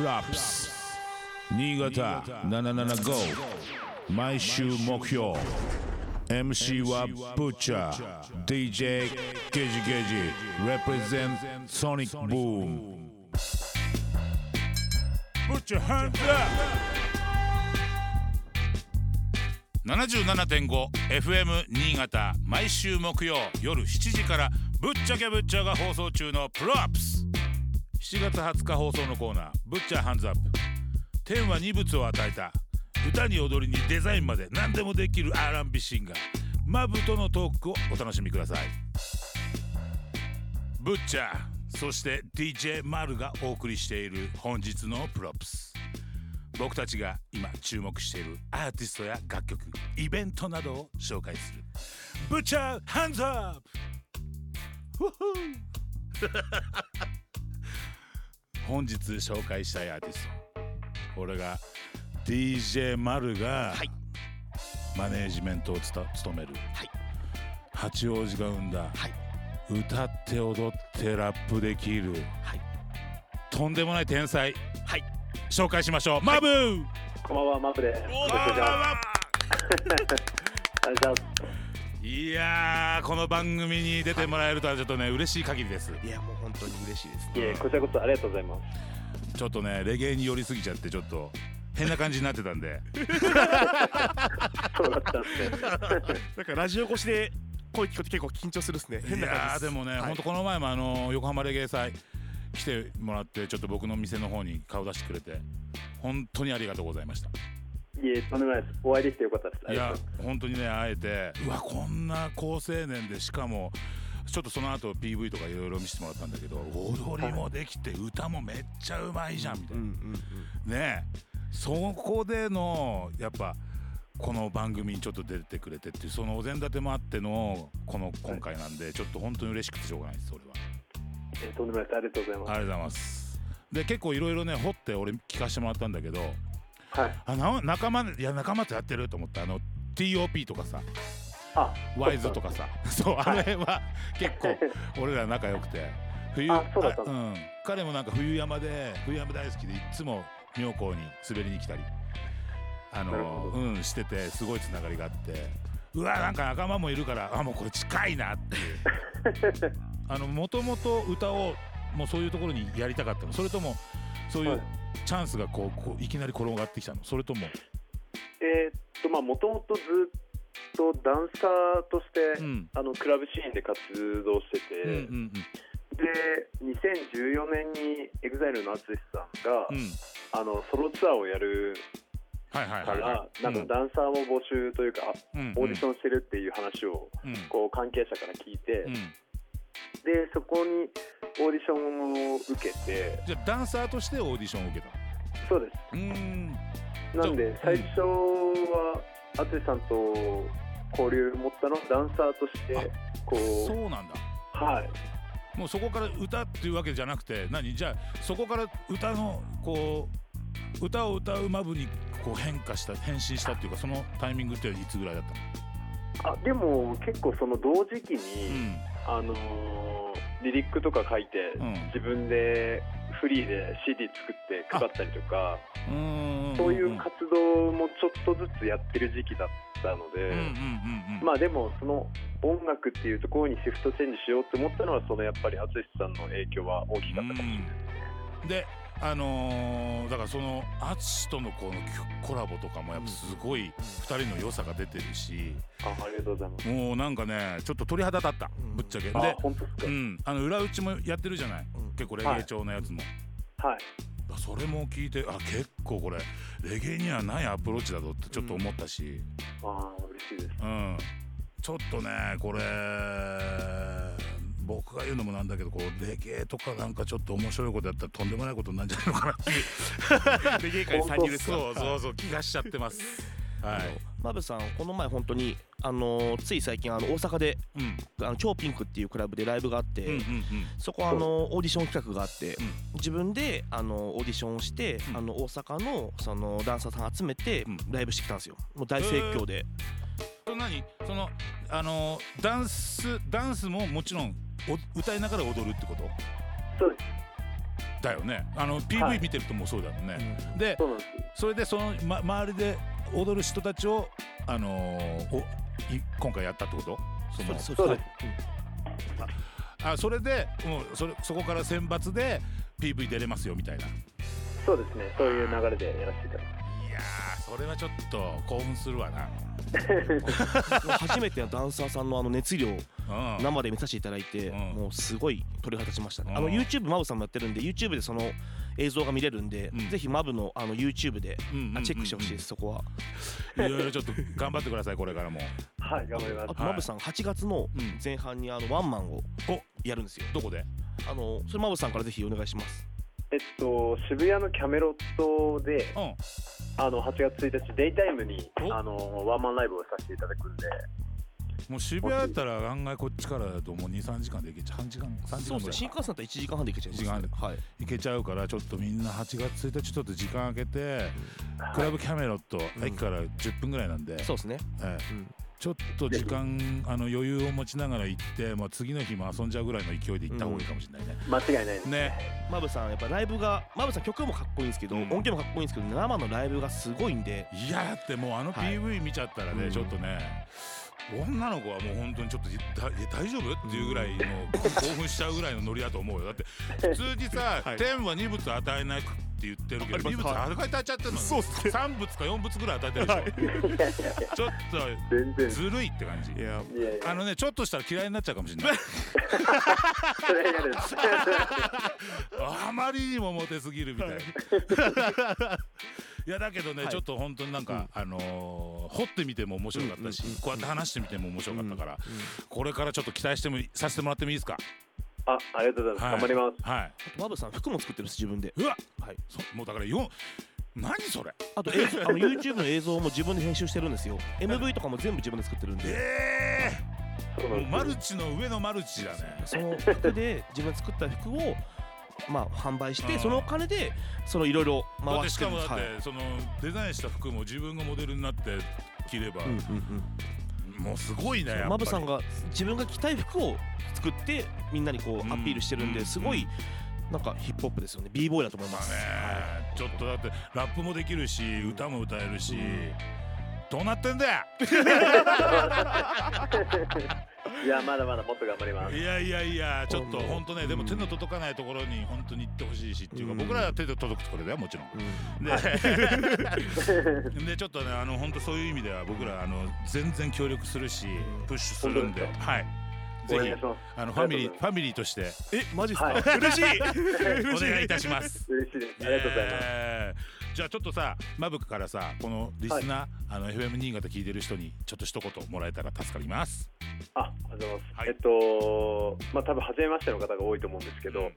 プラップス新潟775毎週目標 MC はブッチャー DJ ゲジゲジ represent Sonic Boom. ブッチャーハンズアップ 77.5FM 新潟毎週木曜夜7時からぶっちゃけぶっちゃが放送中のプロアップス7月20日放送のコーナー Butcher Hands Up。天は二物を与えた。歌に踊りにデザインまで何でもできる R&B シンガー。 MABU とのトークをお楽しみください。ブッチャーそして DJ マルがお送りしている本日のプロップス。僕たちが今注目しているアーティストや楽曲イベントなどを紹介する。ブッチャーハンズアップ。本日紹介したいアーティスト。これが DJ マルがはい。マネージメントをつた務める、はい。八王子が生んだ、はい。歌って踊ってラップできる。はい。とんでもない天才。はい。紹介しましょう、マブー。こんばんは、マップです。よろしくお願いします。お願いやーこの番組に出てもらえるとはちょっとね嬉しい限りです。いやもう本当に嬉しいです。いえ、こちらこそありがとうございます。ちょっとねレゲエに寄りすぎちゃってちょっと変な感じになってたんで。そうだったんですね。なんかラジオ越しで声聞くと結構緊張するですね。い変なや感じです。ーでもね、はい。ほんとこの前もあの横浜レゲエ祭来てもらってちょっと僕の店の方に顔出してくれて本当にありがとうございましたいえ、とんでもないです。お会いできてよかったです。あいや。本当にね会えてうわこんな高青年でしかもちょっとその後 PV とかいろいろ見せてもらったんだけど踊りもできて歌もめっちゃうまいじゃんみたいうんな、うんねえそこでのやっぱこの番組にちょっと出てくれてっていうそのお膳立てもあってのこの今回なんでちょっと本当に嬉しくてしょうがないです俺はえとんでもないです。ありがとうございまありがとうございますで結構いろいろね掘って俺聞かせてもらったんだけどす。はい。あな仲間いや仲間とやってると思ったあの TOP とかさ。あ、ワイズとかさ。そうあはい。れは結構 俺ら仲良くて。冬うん。彼もなんか冬山で冬山大好きでいつも妙高に滑りに来たり。あのうんしててすごいつながりがあって。うわなんか仲間もいるからあもうこれ近いなっていう。あのもともと歌をもうそういうところにやりたかったの。それともそういうはいチャンスがこうこういきなり転がってきたの？それとも？えーっと、まあ、もともとずっとダンサーとして、うん。あのクラブシーンで活動してて、で、2014年に EXILE の淳さんが、うん。うんあのソロツアーをやるから、はいなんかダンサーも募集というか、うん。オーディションしてるっていう話を、うん。こう関係者から聞いて、うん。でそこにオーディションを受けて。じゃあダンサーとしてオーディションを受けた。そうです。うーん。なんでうん最初は淳さんと交流を持ったのはダンサーとしてこそううなんだ。はい。もうそこから歌っていうわけじゃなくて何？じゃあそこから歌のこう歌を歌うマブにこう変化した変身したっていうかそのタイミングっていつぐらいだったの？あでも結構その同時期に、うん。あのーリリックとか書いて、うん。自分でフリーで CD 作って配ったりとかそういう活動もちょっとずつやってる時期だったので、まあでもその音楽っていうところにシフトチェンジしようって思ったのはそのやっぱり淳さんの影響は大きかったかもしれないですね。であのーだからその淳とのこのコラボとかもやっぱすごい2人の良さが出てるしあありがとうございます。もうなんかねちょっと鳥肌立ったうん。ぶっちゃけ。うん。あの裏打ちもやってるじゃない。うん。結構レゲエ調のやつも、はい。だそれも聞いてあ結構これレゲエにはないアプローチだぞってちょっと思ったし、ああ嬉しいです。うん。ちょっとねこれ僕が言うのもなんだけどこうレゲエとかなんかちょっと面白いことやったらとんでもないことになるんじゃないのかなっていう。レゲエ界参入ですかそうそうそう気がしちゃってます。はい。マブさんこの前本当にあのつい最近あの大阪でうん。あの超ピンクっていうクラブでライブがあって、うんうんそこはあのオーディション企画があって、うん。自分であのオーディションをして、うん。あの大阪のそのダンサーさん集めてうん。ライブしてきたんですよ。もう大盛況で、そ何？そのあのダンスダンスももちろんお歌いながら踊るってこと？そうです。だよね。あのは PV い。見てるともうそうだもんね、でそうなんですそれでその、ま、周りで踊る人たちをあのーおい今回やったってこと？そのそうです。そうでそうですあそれでもうそれそこから選抜で PV 出れますよみたいな。いそうですね。そういう流れでやらせていただきやーそれはちょっと興奮するわな。初めてのダンサーさんのあの熱量うん生で見させていただいて、うん。もうすごい鳥肌立ちましたね、うん。あの YouTube マブさんもやってるんで YouTube でその映像が見れるんで、うん。ぜひマブのあの YouTube で、あチェックしてほしいですそこは、いろいろちょっと頑張ってくださいこれからも。はい頑張ります。あとマブさん8月のうん。前半にあのワンマンをお。やるんですよ。どこで？あのそれマブさんからぜひお願いします。えっと渋谷のキャメロットでうん。あの8月1日デイタイムにお。あのワンマンライブをさせていただくんでもう渋谷だったら案外こっちからだともう23時間で行けちゃう。半時間3時そうですね。新幹線だったら1時間半で行けちゃいます、ね、一時間はい。行けちゃうからちょっとみんな8月1日ちょっと時間空けてクラブキャメロットうん。駅から10分ぐらいなんで、そうですね、ええ。うん、ちょっと時間あの余裕を持ちながら行って、まあ、次の日も遊んじゃうぐらいの勢いで行った方がいいかもしれないね。間違いないですね。マブさんやっぱライブがマブさん曲もかっこいいんですけど、うん。音源もかっこいいんですけど生のライブがすごいんで。いやだってもうあのはい。PV 見ちゃったらね、うん。ちょっとね女の子はもう本当にちょっと大丈夫？っていうぐらいの興奮しちゃうぐらいのノリだと思うよ。だって 普通にさ、はい。天は二物与えないって言ってるけど二物はい与えちゃってるのそう三物か四物ぐらい与えてるでしょ、はい。ちょっ全然。とずるいって感じ。やいや。あのねちょっとしたら嫌いになっちゃうかもしれない。あまりにもモテすぎるみたいいやだけどね、はい。ちょっと本当になんか、あのー掘ってみても面白かったし、うん。うんうんこうやって話してみても面白かったから、これからちょっと期待してもさせてもらってもいいですか？あありがとうございます、頑張ります。はい。あとマブさん服も作ってるんです自分で。うわはい。そもうだからよ何それ？あと映像あの YouTube の映像も自分で編集してるんですよ。MV とかも全部自分で作ってるんで。えそうえー、もうなんですマルチの上のマルチだね。その服で自分で作った服をまあ販売してうん。そのお金でそのいろいろ回してる。しかもだって、はい。そのデザインした服も自分がモデルになって着れば、うんうんうん。もうすごいねやっぱり。マブさんが自分が着たい服を作ってみんなにこうアピールしてるんうん。ですごいなんかヒップホップですよね。B ボーイだと思います。まあね、ちょっとだってラップもできるし歌も歌えるし、どうなってんだよ いやまだまだもっと頑張ります。いやいやいやちょっとうん本当ねでも手の届かないところに本当に行ってほしいしっていうか、うん。僕らは手で届くところだよもちろん。うん。で でちょっとねあの本当そういう意味では僕らあの全然協力するしプッシュするんではい。ぜひあのファミリーファミリーとして。えマジっすか、はい。嬉しい！お願いいたします。嬉しいです。ありがとうございます、えーじゃあちょっとさマブクからさこのリスナー、あの FM 新潟聞いてる人にちょっと一言もらえたら助かります。あありがとうございます、はい。えっとまあ多分初めましての方が多いと思うんですけど、うん。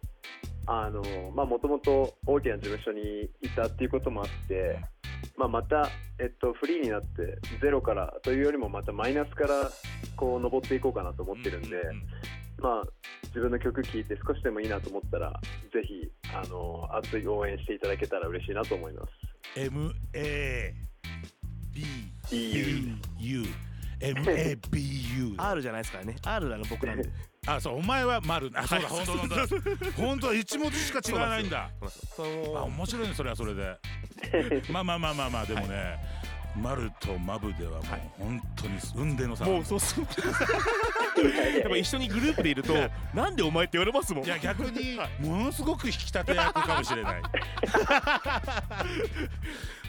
あのまあもともと大きな事務所にいたっていうこともあって、まあ、また、えっと、フリーになってゼロからというよりもまたマイナスからこう登っていこうかなと思ってるんで、まあ自分の曲聴いて少しでもいいなと思ったらぜひあの熱い応援していただけたら嬉しいなと思います。M A B EU U M A B U R じゃないですからね。R なの僕なんで。あそうお前は丸。あそうだ本当本当だ。本当だ一文字しか違わないんだ。そあの面白いねそれはそれで。まあまあまあまあまあでもね、丸とマブではもう本当に運命の差もうそうそうやっぱ一緒にグループでいるとなんでお前って言われますもん。いや逆にものすごく引き立て役かもしれない。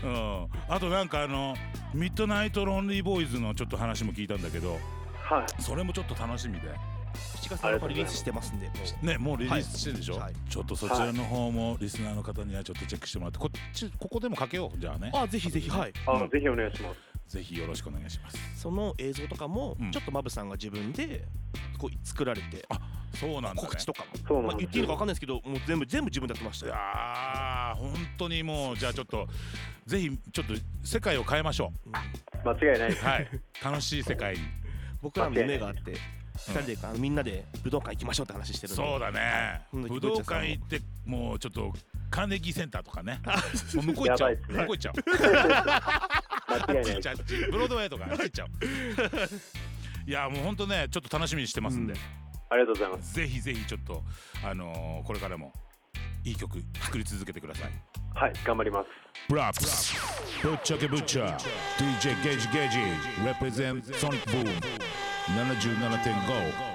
うん、あとなんかあのミッドナイトロンリーボーイズのちょっと話も聞いたんだけどはい。それもちょっと楽しみで7月7日リリースしてますんで。もうねもうリリースしてるでしょ、はい。ちょっとそちらの方もリスナーの方にはちょっとチェックしてもらってこっちここでもかけよう。じゃあね。あぜひぜひ。はいあ、うんぜひお願い。します。ぜひよろしくお願いします。その映像とかもうん。ちょっとマブさんが自分でこう作られて。そうなんだ、ね、告知とかも。そうまあ言っていいのか分かんないですけどもう全部全部自分でやってましたいよやー本当にもうじゃあちょっとぜひちょっと世界を変えましょ間違いないです。うはい。楽しい世界。に僕らの夢があって二人であのみんなで武道館行きましょうって話してるんでそうだね。うん武道館行ってもうちょっとカーネギーセンターとかね。もう向こう行っちゃう。ね。向こう行っちゃう。ブロードウェイとかあっち行っちゃう。いやもう本当ねちょっと楽しみにしてますんで、うん。ありがとうございます。ぜひぜひちょっとあのーこれからもいい曲作り続けてください。はい頑張ります。プラップスぶっちゃけぶっちゃ DJ ゲージゲージ represent Sonic Boom None of you, none of thing go.